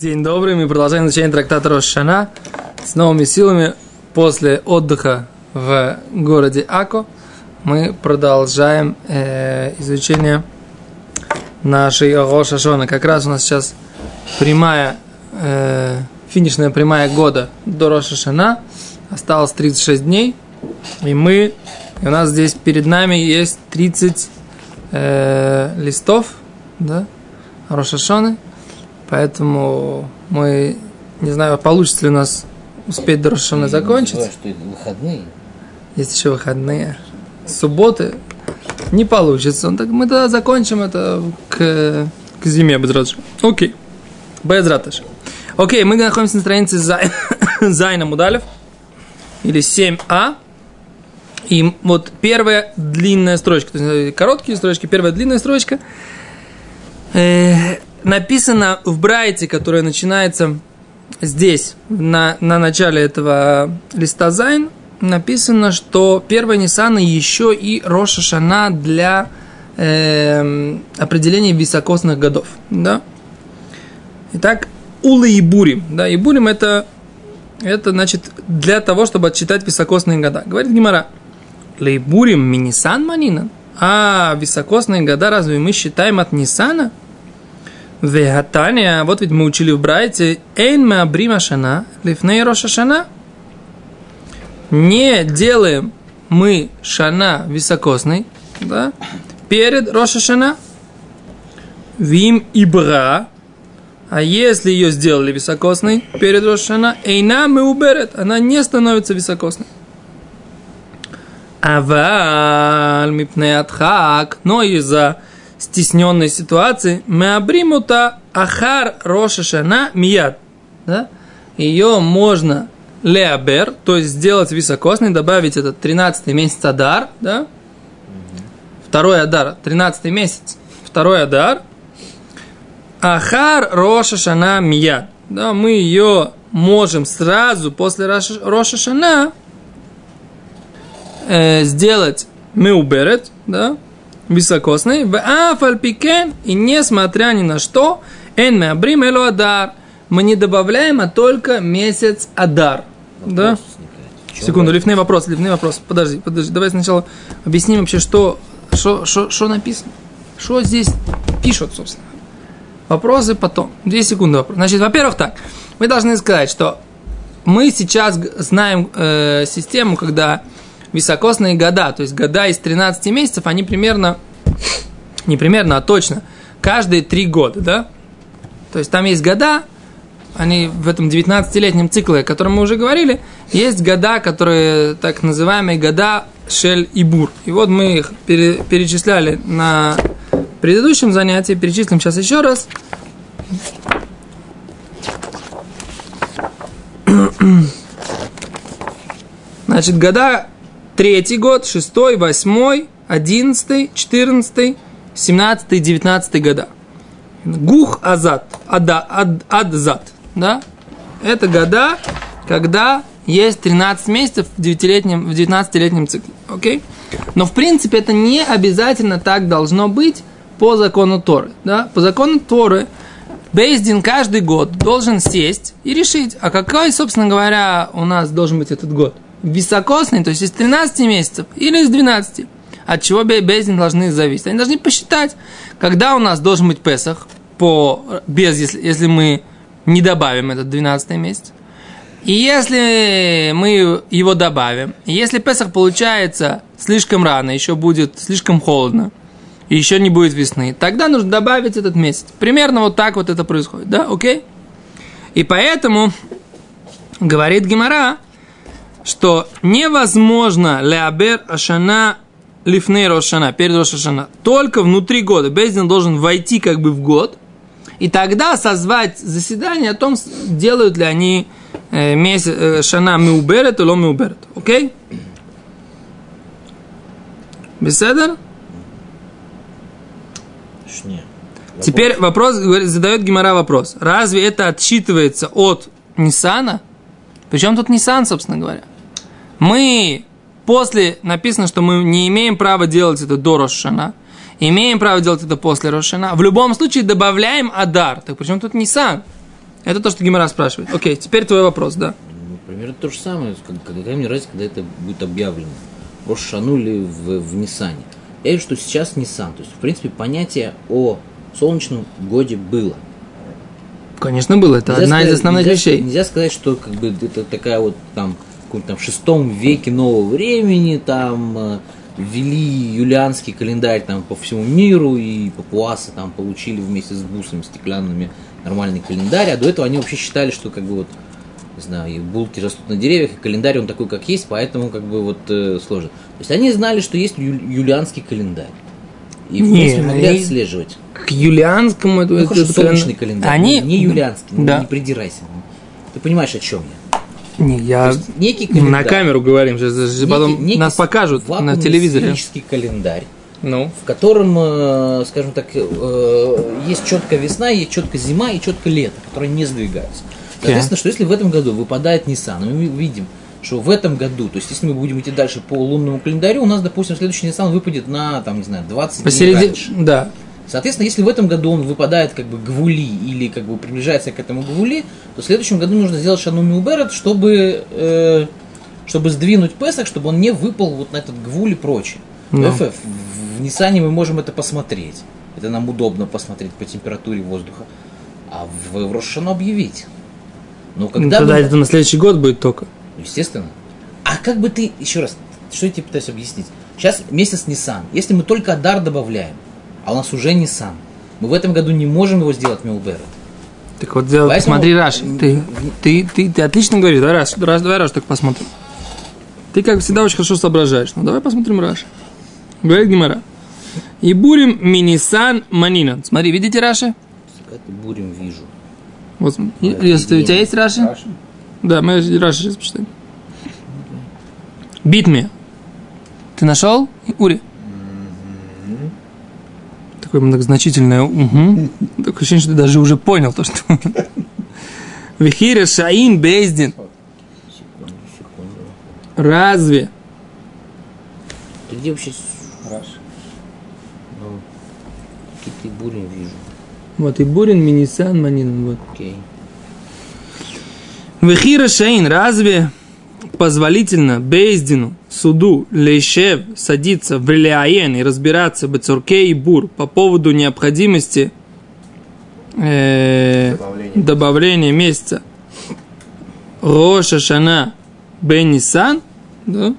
День добрый, мы продолжаем изучение трактата Рошана с новыми силами после отдыха в городе Ако. Мы продолжаем э, изучение нашей Рошашона. Как раз у нас сейчас прямая, э, финишная прямая года до Рошашана. Осталось 36 дней. И мы, и у нас здесь перед нами есть 30 э, листов, да, Рошашоны. Поэтому мы не знаю, получится ли у нас успеть до закончить. Что это выходные. Есть еще выходные. Субботы не получится. Ну, так мы тогда закончим это к, к зиме, Безрадж. Окей. Безрадж. Окей, мы находимся на странице Зай- Зайна Мудалев. Или 7А. И вот первая длинная строчка. То есть короткие строчки, первая длинная строчка. Э, написано в Брайте, которая начинается здесь, на, на начале этого листа Зайн, написано, что первая Ниссана еще и Роша Шана для э, определения високосных годов. Да? Итак, Ула и Бурим. Да, и Бурим это, это значит для того, чтобы отчитать високосные года. Говорит Гимара. Лейбурим минисан манина. А високосные года разве мы считаем от Нисана? Вегатания, вот ведь мы учили в Брайте, Эйн мы абрима шана, лифней роша шана. Не делаем мы шана високосный, да, перед роша шана. Вим ибра, а если ее сделали високосной перед роша шана, эйна мы уберет, она не становится високосной. Аваль мипней адхак, но из-за стесненной ситуации, мы абримута ахар роша шана мияд. Да? Ее можно леабер, то есть сделать високосной, добавить этот 13 месяц адар, да? Второй адар, 13 месяц, второй адар. Ахар роша шана мияд. Да, мы ее можем сразу после роша шана э, сделать мы уберет, да, високосный, в афальпикен, и несмотря ни на что, эн мы абрим элу адар, мы не добавляем, а только месяц адар. Да? Вопрос возникает. Чё Секунду, лифный вопрос, лифный вопрос. Подожди, подожди, давай сначала объясним вообще, что, что, что, что написано. Что здесь пишут, собственно. Вопросы потом. Две секунды вопрос. Значит, во-первых, так. Мы должны сказать, что мы сейчас знаем э, систему, когда високосные года, то есть года из 13 месяцев, они примерно, не примерно, а точно, каждые три года, да? То есть там есть года, они в этом 19-летнем цикле, о котором мы уже говорили, есть года, которые так называемые года Шель и Бур. И вот мы их пере- перечисляли на предыдущем занятии, перечислим сейчас еще раз. Значит, года третий год, шестой, восьмой, одиннадцатый, четырнадцатый, семнадцатый, девятнадцатый года. Гух азат, ада, ад, адзат, да? Это года, когда есть 13 месяцев в 9-летнем, в 19-летнем цикле, окей? Но, в принципе, это не обязательно так должно быть по закону Торы, да? По закону Торы Бейздин каждый год должен сесть и решить, а какой, собственно говоря, у нас должен быть этот год? Високосный, то есть из 13 месяцев или из 12? От чего Бей- Бейздин должны зависеть? Они должны посчитать, когда у нас должен быть Песах, по, без, если, если мы не добавим этот 12 месяц. И если мы его добавим, если Песах получается слишком рано, еще будет слишком холодно, и еще не будет весны, тогда нужно добавить этот месяц. Примерно вот так вот это происходит, да, окей? И поэтому говорит Гимара, что невозможно леабер ашана лифней рошана, перед рошашана, только внутри года. Бездин должен войти как бы в год, и тогда созвать заседание о том, делают ли они э, месяц, э, шана миуберет или миуберет. Окей? Беседер? Теперь вопрос, задает Гимара вопрос. Разве это отсчитывается от Ниссана? Причем тут Ниссан, собственно говоря? Мы после написано, что мы не имеем права делать это до Рошана, имеем право делать это после Рошана. В любом случае добавляем Адар. Так причем тут Нисан? Это то, что Гимара спрашивает. Окей, теперь твой вопрос, да. Ну, примерно то же самое. как- Какая мне разница, когда это будет объявлено? Рош шанули в, в Ниссане. Я вижу, что сейчас Ниссан. То есть, в принципе, понятие о солнечном годе было. Конечно, было. Это Нельзя одна из сказать- основных нельзя, вещей. Нельзя сказать, что как бы это такая вот там какой-то там в шестом веке нового времени там э, ввели юлианский календарь там по всему миру и папуасы там получили вместе с бусами стеклянными нормальный календарь, а до этого они вообще считали, что как бы вот не знаю, и булки растут на деревьях, и календарь он такой, как есть, поэтому как бы вот э, сложно. То есть они знали, что есть ю- юлианский календарь. И в Не, принципе могли они- отслеживать. К юлианскому это, Ну, это- хорошо, это солнечный календарь. календарь, Они... не юлианский, ну, Да. не придирайся. Ты понимаешь, о чем я? Не, я... Есть некий На календарь, камеру говорим, же некий- потом некий нас покажут на телевизоре. календарь, Ну, в котором, э, скажем так, э, есть четко весна, есть четко зима и четко лето, которые не сдвигаются. Соответственно, что если в этом году выпадает Nissan, мы видим, что в этом году, то есть если мы будем идти дальше по лунному календарю, у нас, допустим, следующий Nissan выпадет на, там, не знаю, 20 дней посередине... раньше. Да. Соответственно, если в этом году он выпадает как бы гвули или как бы приближается к этому гвули, то в следующем году нужно сделать шануми уберет, чтобы, э, чтобы сдвинуть Песах, чтобы он не выпал вот на этот гвуль и прочее. Ну. В FF, в Ниссане мы можем это посмотреть. Это нам удобно посмотреть по температуре воздуха. А в, в Рошану объявить. Ну, Ну, когда Тогда бы- это на следующий год будет только. ну, Естественно. А как бы ты, еще раз, что я тебе пытаюсь объяснить? Сейчас месяц Nissan. Если мы только Адар добавляем, а у нас уже Nissan, мы в этом году не можем его сделать Милберет. Так вот, сделай, Поэтому- посмотри, Раш. Ты, ты, ты, ты отлично говоришь. Давай, Раш, Раш, давай, Раш, так посмотрим. Ты, как всегда, очень хорошо соображаешь. Ну, давай посмотрим Раш. Говорит Гимара. И бурим минисан манина. Смотри, видите Раши? Бурим вижу. Вот, если у тебя есть Раши? Да, мы Раши сейчас почитаем. Битме. Ты нашел? Ури. Такое многозначительное угу. Такое ощущение, что ты даже уже понял то, что... Вихире Шаин Бездин. Секунду, секунду. Разве? Ты где вообще? с- Ну, какие ты бурим вижу. Вот и Бурин, Минисан, Манин. Вот. Окей. Вехира Шаин, разве позволительно Бейздину, суду, Лейшев садиться в Леаен и разбираться Бецурке и Бур по поводу необходимости э, Добавление. добавления месяца Роша Шана Бен Нисан? Да?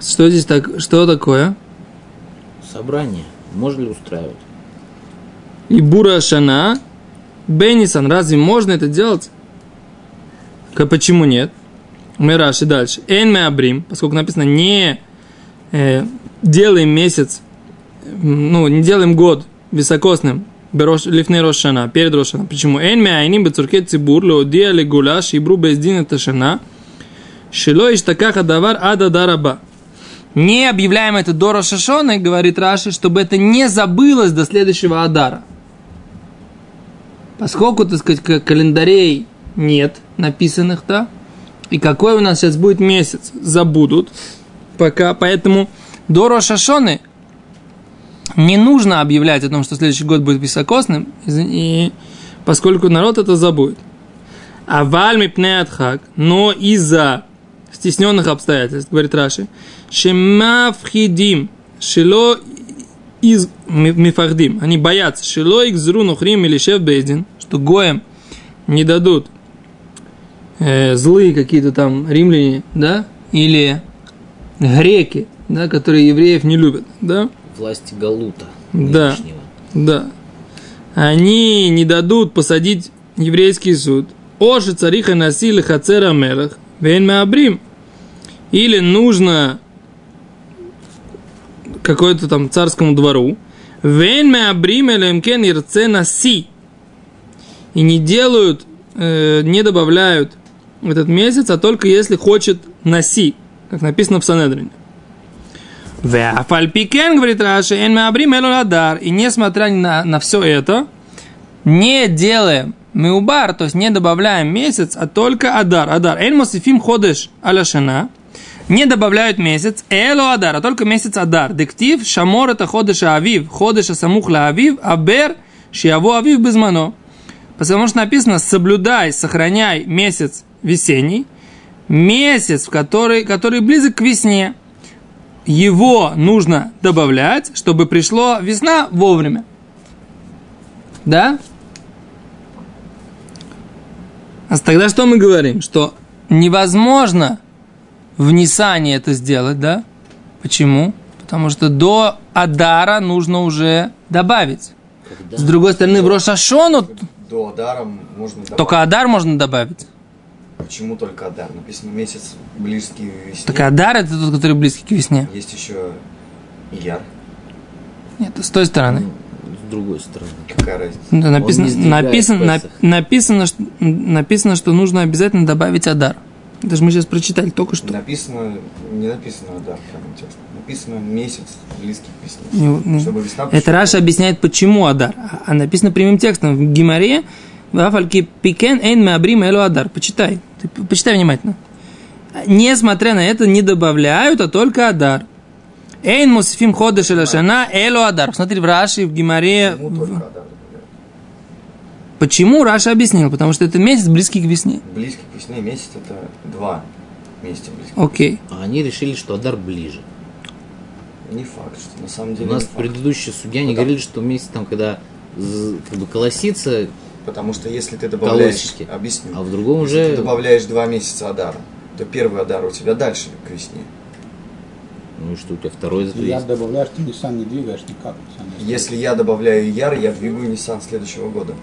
Что здесь так, что такое? Собрание. Можно ли устраивать? И Бура Шана Беннисон, разве можно это делать? К- Почему нет? Мы Раши дальше. Эн мы абрим, поскольку написано не э, делаем месяц, ну, не делаем год високосным, лифней рошана, перед рошана. Почему? Эн мы айним бецурке цибур, леодия легула, шибру бездин это шана, шило иштакаха давар ада дараба. Не объявляем это до Рошашона, говорит Раши, чтобы это не забылось до следующего Адара. Поскольку, так сказать, календарей нет написанных, да, и какой у нас сейчас будет месяц, забудут, пока, поэтому до Рошашоны не нужно объявлять о том, что следующий год будет високосным, и, поскольку народ это забудет. А вальми пнеатхак, но из-за стесненных обстоятельств, говорит Раши, шемафхидим, шило из ми- мифахдим, они боятся, шило их зру нухрим или шеф бейдин, что гоем не дадут э, злые какие-то там римляне, да, или греки, да, которые евреев не любят, да, Власти Галута. Да. нынешнего. да, они не дадут посадить еврейский суд. Оши цариха носили хацера мелах, вен абрим. Или нужно какой-то там царскому двору. Вен абрим элемкен ирце наси. И не делают, э, не добавляют в этот месяц, а только если хочет наси, как написано в Санедрине. Веафальпикен, говорит Раши, адар. И несмотря на, на все это, не делаем меубар, то есть не добавляем месяц, а только адар. Адар. Эн мосифим ходеш аляшана. Не добавляют месяц, эло адар, а только месяц адар. Дектив, шамор это ходеш авив, ходеш самух ла авив, абер, шиаво авив безмано. Потому что написано «соблюдай, сохраняй месяц весенний», месяц, в который, который близок к весне. Его нужно добавлять, чтобы пришло весна вовремя. Да? А тогда что мы говорим? Что невозможно в Нисане это сделать, да? Почему? Потому что до Адара нужно уже добавить. Когда? С другой стороны, в Рошашону До Адара можно добавить. только Адар можно добавить. Почему только Адар? Написано месяц близкий весне. Так Адар это тот, который близкий к весне. Есть еще Ияр. Нет, с той стороны. С другой стороны. Какая разница? Да, написано, не написано, на- написано, что, написано, что нужно обязательно добавить Адар. Это же мы сейчас прочитали только что. Написано, не написано Адар прямо текст. Написано месяц близкий к весне. Ну, ну, Чтобы весна Это. Раша объясняет, почему Адар. А- А написано прямым текстом в Гимаре Вафальки пикен эйн меабрим элу Адар. Почитай. Ты почитай внимательно. Несмотря на это, не добавляют, а только Адар. Эйн мусифим хода шелашана элу Адар. Смотри, в Раши, в Гимаре. Почему в- только Адар добавляют? Почему Раша объяснил? Потому что это месяц близкий к весне. Близкий к весне месяц это два месяца близких. Окей. А они решили, что Адар ближе. Не факт, что на самом У деле нас не факт. предыдущие судья не Ну говорили, что месяц там, когда как бы колосится, Потому что если ты добавляешь, Колосики. объясню, а в другом если уже... ты добавляешь два месяца Адара, то первый Адар у тебя дальше к весне. Ну и что, у тебя второй Если я добавляешь, ты Nissan не двигаешь никак. Nissan Если я добавляю Яр, я двигаю Nissan следующего года.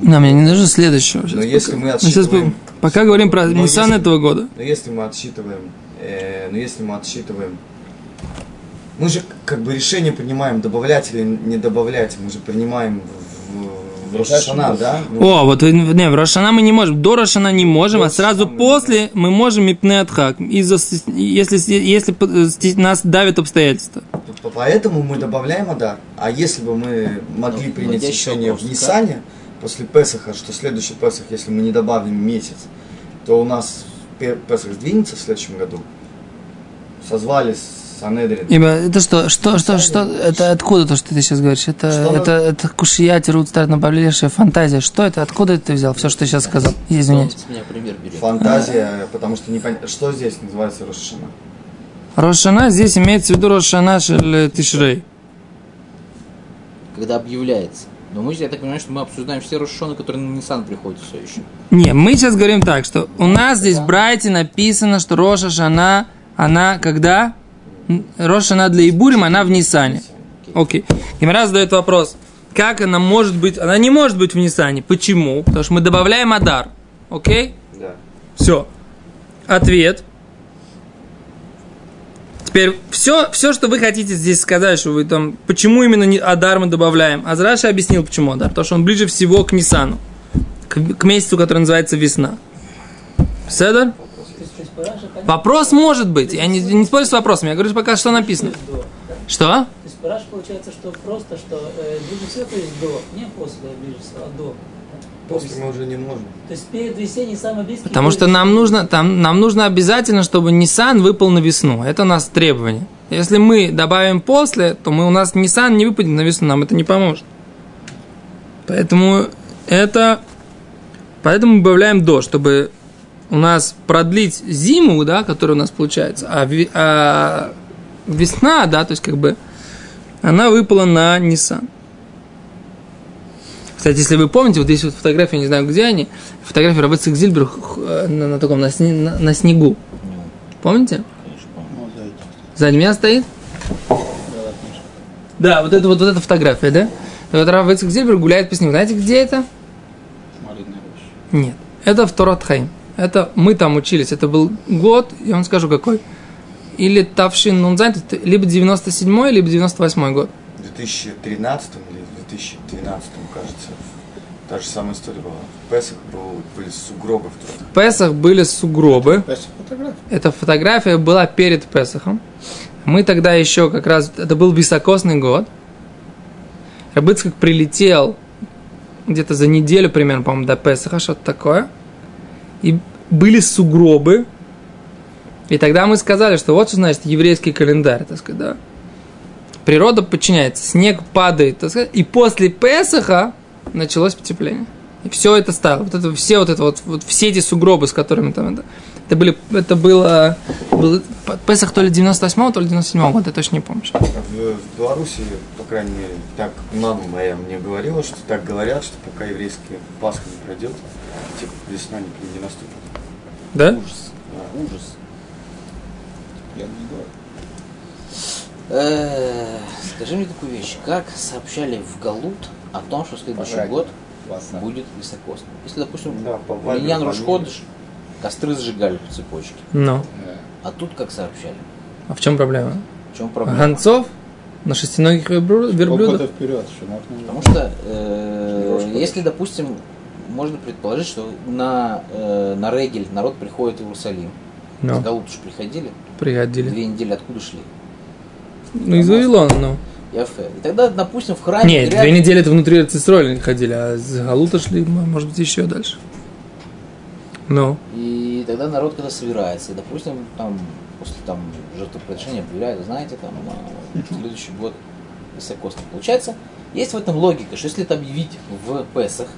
Нам мне не даже следующего. Сейчас Но если мы сейчас отсчитываем- по- пока говорим про Но Nissan если- этого года. Но если мы отсчитываем, э, но если мы отсчитываем, мы же как бы решение принимаем, добавлять или не добавлять, мы же принимаем в, Рошашана, да? Ну, О, вот не, в Рошана мы не можем. До Рошана не можем, а сразу Рошана после мы можем мипне отхак. Из-за если, если нас давят обстоятельства. поэтому мы добавляем Адар. А если бы мы могли Ну, принять вводящий решение в Ниссане, после Песаха, что следующий Песах, если мы не добавим месяц, то у нас Пе- Песах сдвинется в следующем году. Созвались с Анедрин. Ибо это что, что, что, что, это откуда то, что ты сейчас говоришь? Это, Что это, это кушия, тирут, старт, наближая фантазия. Что это? Откуда ты взял все, что ты сейчас сказал? Извиняюсь. Берет. Фантазия, потому что не Что здесь называется Рошашана? Рошана здесь имеется в виду Рошана шель Тишрей. Когда объявляется. Но мы, я так понимаю, что мы обсуждаем все Рошоны, которые на Nissan приходят все еще. Не, мы сейчас говорим так, что у нас здесь в Брайте написано, что Роша Шана, она когда? Роша Шана для Ибурим, она в Нисане. Окей. Гимара задает вопрос, как она может быть, она не может быть в Нисане. Почему? Потому что мы добавляем Адар. Окей? Да. Все. Ответ. Теперь все, все, что вы хотите здесь сказать, что вы там, почему именно не- Адар мы добавляем. Азраша объяснил, почему Адар. Потому что он ближе всего к Нисану. К, к месяцу, который называется весна. Седер? Вопрос может быть. Я не, не спорю с вопросом. Я говорю пока, что написано. Что? То есть параш получается, что просто, что э, ближе всего, то есть до, не после ближе всего, а до. После есть, мы уже не можем. то есть перед весенней самый близкий. Потому что нам нужно, там, нам нужно обязательно, чтобы Nissan выпал на весну. Это у нас требование. Если мы добавим после, то мы, у нас Nissan не выпадет на весну, нам это не поможет. Поэтому это... Поэтому мы добавляем до, чтобы у нас продлить зиму, да, которая у нас получается, а, а весна, да, то есть как бы она выпала на Nissan. Кстати, если вы помните, вот здесь вот фотография, не знаю, где они, фотография Робертса Зильбер э, на, на таком, на, сне- на- на снегу. Помните? Сзади меня стоит? Да, вот это вот, вот эта фотография, да? Вот Робертс Зильбер гуляет по снегу. Знаете, где это? Нет. Это в Торатхайм. Это мы там учились. Это был год, я вам скажу какой. Или Тавшин Нунзайн, это либо 97 либо 98 год. В 2013 или в 2012, кажется, та же самая история была. В Песах был, были сугробы в Песах были сугробы. Песах фотография. Эта фотография была перед Песохом. Мы тогда еще как раз, это был високосный год. Рабыцкак прилетел где-то за неделю примерно, по-моему, до Песоха, что-то такое. И были сугробы. И тогда мы сказали, что вот что значит еврейский календарь, так сказать, да. Природа подчиняется, снег падает, так сказать, и после Песоха началось потепление. И все это ставил. Вот это, все вот это вот, вот все эти сугробы, с которыми там это. Это, были, это было, было Песах то ли 98-го, то ли 97-го года, я точно не помню. В, Беларуси, по крайней мере, так мама моя мне говорила, что так говорят, что пока еврейская Пасха не пройдет, типа весна не, не наступит. Да? Ужас. Ужас. Я не говорю. Э, Скажи мне такую вещь. Как сообщали в Галут о том, что следующий Пожарить. год на- будет високосным? Если, допустим, Да, Вайберу Рушходыш костры сжигали по цепочке. Ну. А тут как сообщали? А в чем проблема? В чем проблема? Гонцов на шестиногих верблю- верблюдах? Полгода вперед, что. Потому что, э, если, допустим, можно предположить, что на, э, на Регель народ приходит в Иерусалим. С Ну, Галут уж приходили. приходили. Две недели откуда шли? Ну, из Вавилона, ну. Яфе. И тогда, допустим, в храме... Нет, реально- две недели это внутри Цистроля ходили, а с Галута шли, может быть, еще дальше. Ну, И тогда народ, когда собирается, и, допустим, там, после там жертвоприношения объявляют, знаете, там, на следующий год високосный. Получается, есть в этом логика, что если это объявить в Песах,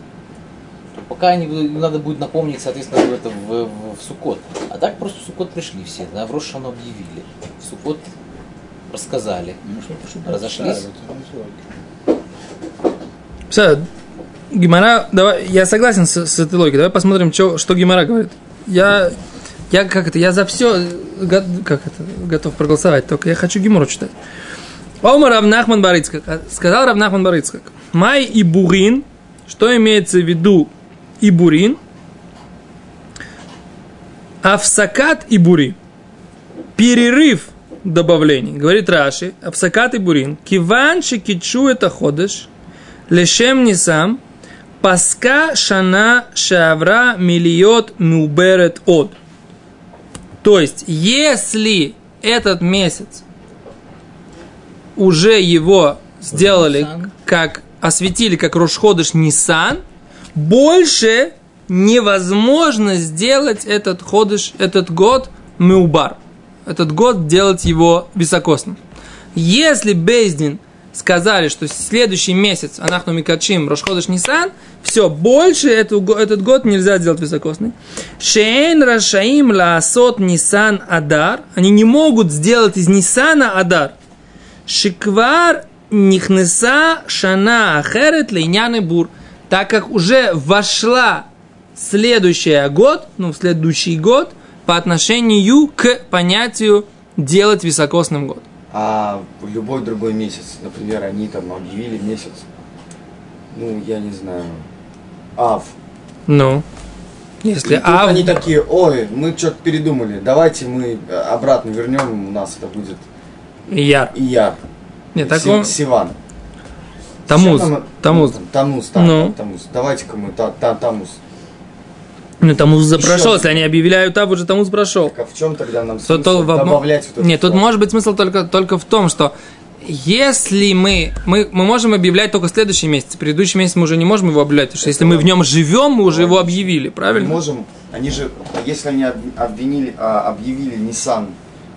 пока они, надо будет напомнить, соответственно, в, это, в, в, в Суккот. А так просто в Суккот пришли все, да, в Рошану объявили, в Суккот рассказали. Ну, что, Разошлись? все, Гимара, давай, я согласен с, с этой логикой, давай посмотрим, чё- что Гимара говорит. Я, я как это, я за все, как это, готов проголосовать, только я хочу Гимору читать. Омар Равнахман Барыцкак, сказал Равнахман Барыцкак, Май и Бурин, что имеется в виду и Бурин, Авсакат и Бурин. Перерыв добавлений. Говорит Раши, Авсакат и Бурин. Киван кичу это ходыш, лешем не сам, паска шана шавра миллиот муберет от. То есть, если этот месяц уже его сделали, как осветили, как Рошходыш Нисан, больше невозможно сделать этот ходыш, этот год меубар. Этот год делать его високосным. Если Бейздин сказали, что следующий месяц Анахну Микачим Рошходыш Нисан, все, больше эту, этот год нельзя делать високосный. Шейн Рашаим Лаасот Нисан Адар. Они не могут сделать из Нисана Адар. Шиквар Нихнеса Шана Ахерет Лейняны Бур. Так как уже вошла следующий год, ну, следующий год, по отношению к понятию делать високосным год. А в любой другой месяц, например, они там объявили месяц, ну, я не знаю, Ав. Ну, если И тут а они такие, ой, мы что-то передумали, давайте мы э, обратно вернем, у нас это будет яр. Ияр. Нет, такого Сиван. Тамуз. Тамуз. Тамуз, Ну. Тамуз. Давайте-ка мы та, та- Тамуз. Ну, Тамуз прошел, если они объявляют Тав, уже Тамуз прошел. Так, а в чем тогда нам смысл то во- добавлять вот Нет, тут может быть смысл только, только в том, что если мы, мы, мы можем объявлять только следующий месяц, предыдущий месяц мы уже не можем его объявлять, потому что если мы в нем живем, мы уже его объявили, Мы правильно? можем, они же, если они об- обвинили, а, объявили Nissan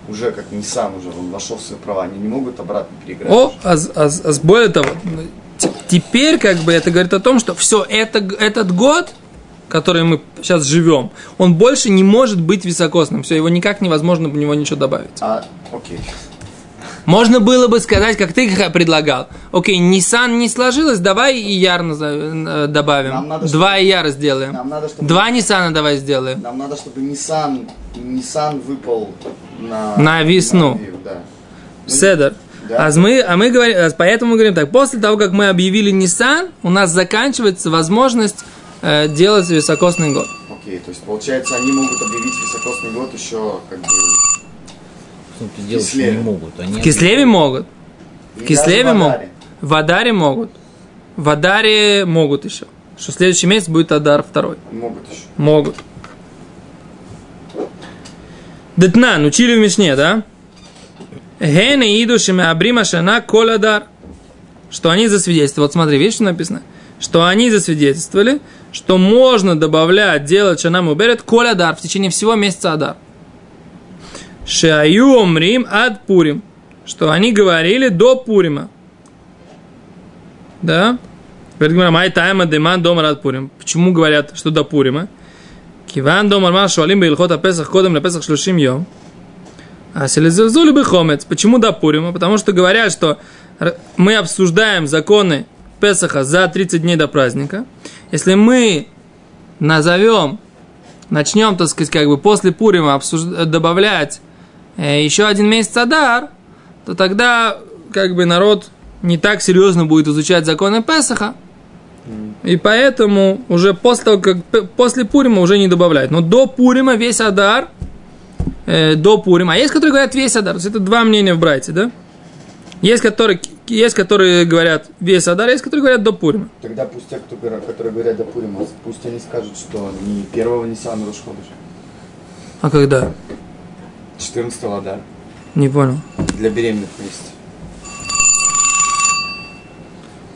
уже как Nissan уже, он вошел в свои права, они не могут обратно переиграть. О, а, а а более того, теперь как бы это говорит о том, что все это, этот год, который мы сейчас живем, он больше не может быть високосным. Все, его никак невозможно в него ничего добавить. А, окей. Можно было бы сказать, как ты предлагал. Окей, Nissan не сложилось, давай и Яр э, добавим. Нам надо, Два и Яра сделаем. Нам надо, чтобы, Два Ниссана давай сделаем. нам надо, чтобы Nissan, Nissan выпал на... На весну. на да. Седер. Да. А мы, а мы говорим, а поэтому мы говорим так, после того, как мы объявили Nissan, у нас заканчивается возможность э, делать високосный год. Окей, то есть получается, они могут объявить високосный год еще как бы... Что ты делать Кислеве. не могут. Они В Кислеве могут. и В Кислеве в могут. Адаре. В Адаре могут. В Адаре могут еще. Что следующий месяц будет Адар второй. Могут еще. Могут. Детнан, учили в Мишне, да? Гене иду шимеабрима шана коладар. Что они засвидетельствовали. Вот смотри, видишь, что написано? Что они засвидетельствовали, что можно добавлять, делать шанам уберет колядар в течение всего месяца Адар. Шаю омрим ад пурим. Что они говорили до Пурима. Да? Говорит Гимара, май тайма деман дома рад Пурим. Почему говорят, что до Пурима? Киван дома ма шуалим бейлхот апесах кодом на песах шлюшим йом. А селезузули бы хомец. Почему до Пурима? Потому что говорят, что мы обсуждаем законы Песаха за 30 дней до праздника. Если мы назовем, начнем, так сказать, как бы после Пурима обсуж- добавлять э, еще один месяц Адар, то тогда как бы народ не так серьезно будет изучать законы Песаха. И поэтому уже после как после Пурима уже не добавляют. Но до Пурима весь Адар, э, до Пурима. А есть, которые говорят весь Адар. То есть это два мнения в Брайте, да? Есть, которые, есть, которые говорят весь Адар, есть, которые говорят до Пурима. Тогда пусть те, кто, которые говорят до Пурима, пусть они скажут, что не первого Ниссана Рошходыш, А когда? 14 Ладар, Не понял. для беременных месяцев.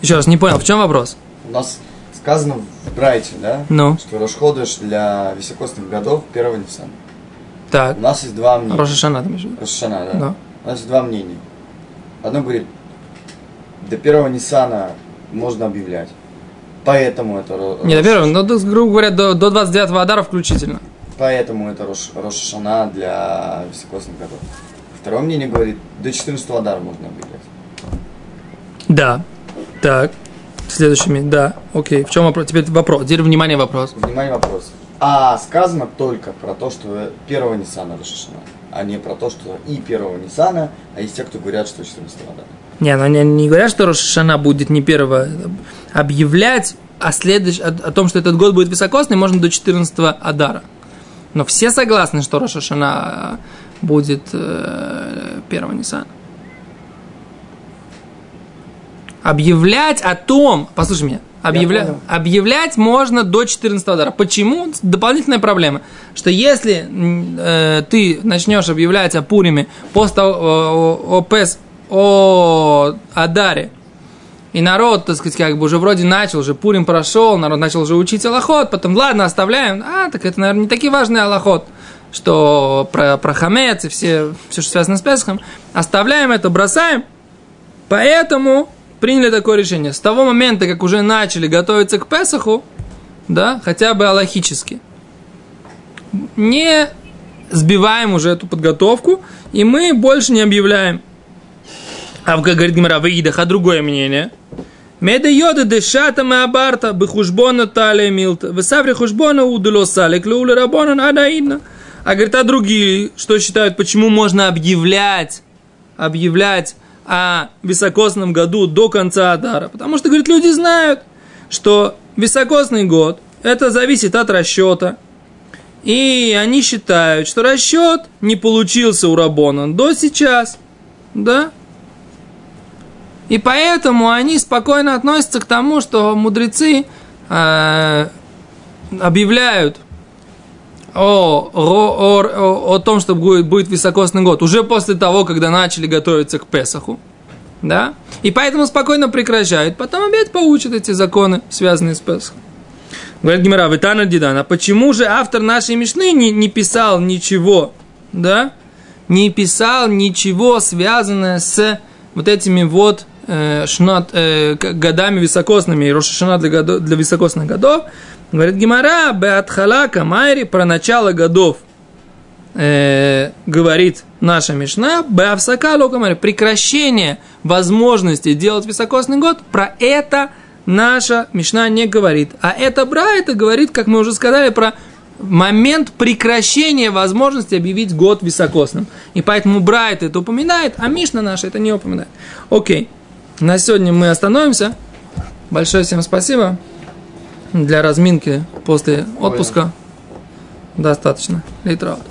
Еще раз, не понял, в чем вопрос? У нас сказано в Брайте, да, Ну, что Рошходыш для високосных годов первого Ниссана. Так. У нас есть два мнения. Рошашана, ты имеешь? Рошана, да. Да. У нас есть два мнения. Одно говорит, до первого Ниссана можно объявлять. Поэтому это Ро- Не, до первого, но, грубо говоря, до, до 29 Адара включительно. Поэтому это Рош, Рошана для високосных годов. Второе мнение говорит, до 14 Адара можно объявлять. Да. Так. Следующий месяц. Да. Окей. В чем вопрос? Теперь вопрос. Теперь внимание, вопрос. Внимание, вопрос. А сказано только про то, что первого Ниссана Рошашана, а не про то, что и первого Ниссана, а есть те, кто говорят, что 14 Адара. Не, ну они не говорят, что Рошашана будет не первого. Объявлять о, следующ... о, том, что этот год будет високосный, можно до 14 Адара. Но все согласны, что Рошашана будет э, первого Ниссана. Объявлять о том, послушай меня, объявля... объявлять можно до 14 удара. Почему? Дополнительная проблема, что если э, ты начнешь объявлять о Пуриме после того, о, о, о Пес, о Адаре, и народ, так сказать, как бы уже вроде начал, уже Пурим прошел, народ начал уже учить Аллахот, потом, ладно, оставляем, а, так это, наверное, не такие важные Аллахот, что про, про хамец и все, все, что связано с Песхом, оставляем это, бросаем, поэтому приняли такое решение. С того момента, как уже начали готовиться к Песаху, да, хотя бы аллахически, не сбиваем уже эту подготовку, и мы больше не объявляем. А как говорит Гимара, выидах, а другое мнение. Меда йода дешата меабарта бихушбона талия милта. Высаври хушбона удуло салик леуля рабона адаидна. А говорит, а другие, что считают, почему можно объявлять, объявлять о високосном году до конца Адара? Потому что, говорит, люди знают, что високосный год, это зависит от расчета. И они считают, что расчет не получился у Рабона до сейчас. Да? И поэтому они спокойно относятся к тому, что мудрецы э, объявляют о, о, о, о, о том, что будет, будет високосный год, уже после того, когда начали готовиться к Песаху. Да? И поэтому спокойно прекращают. Потом опять поучат эти законы, связанные с Песахом. Говорит Гимара, Витана Дидан, а почему же автор нашей Мишны не, не писал ничего, да? Не писал ничего, связанное с вот этими вот э, шнат, э, годами високосными, и Рошашана для, годо- для високосных годов. Говорит Гимара, Беатхала Камайри, про начало годов, э, говорит наша Мишна, Беавсака Локамари, прекращение возможности делать високосный год, про это наша Мишна не говорит. А это Бра, это говорит, как мы уже сказали, про момент прекращения возможности объявить год високосным. И поэтому Брайт это упоминает, а Мишна наша это не упоминает. Окей, на сегодня мы остановимся. Большое всем спасибо. Для разминки после отпуска достаточно. Литраут.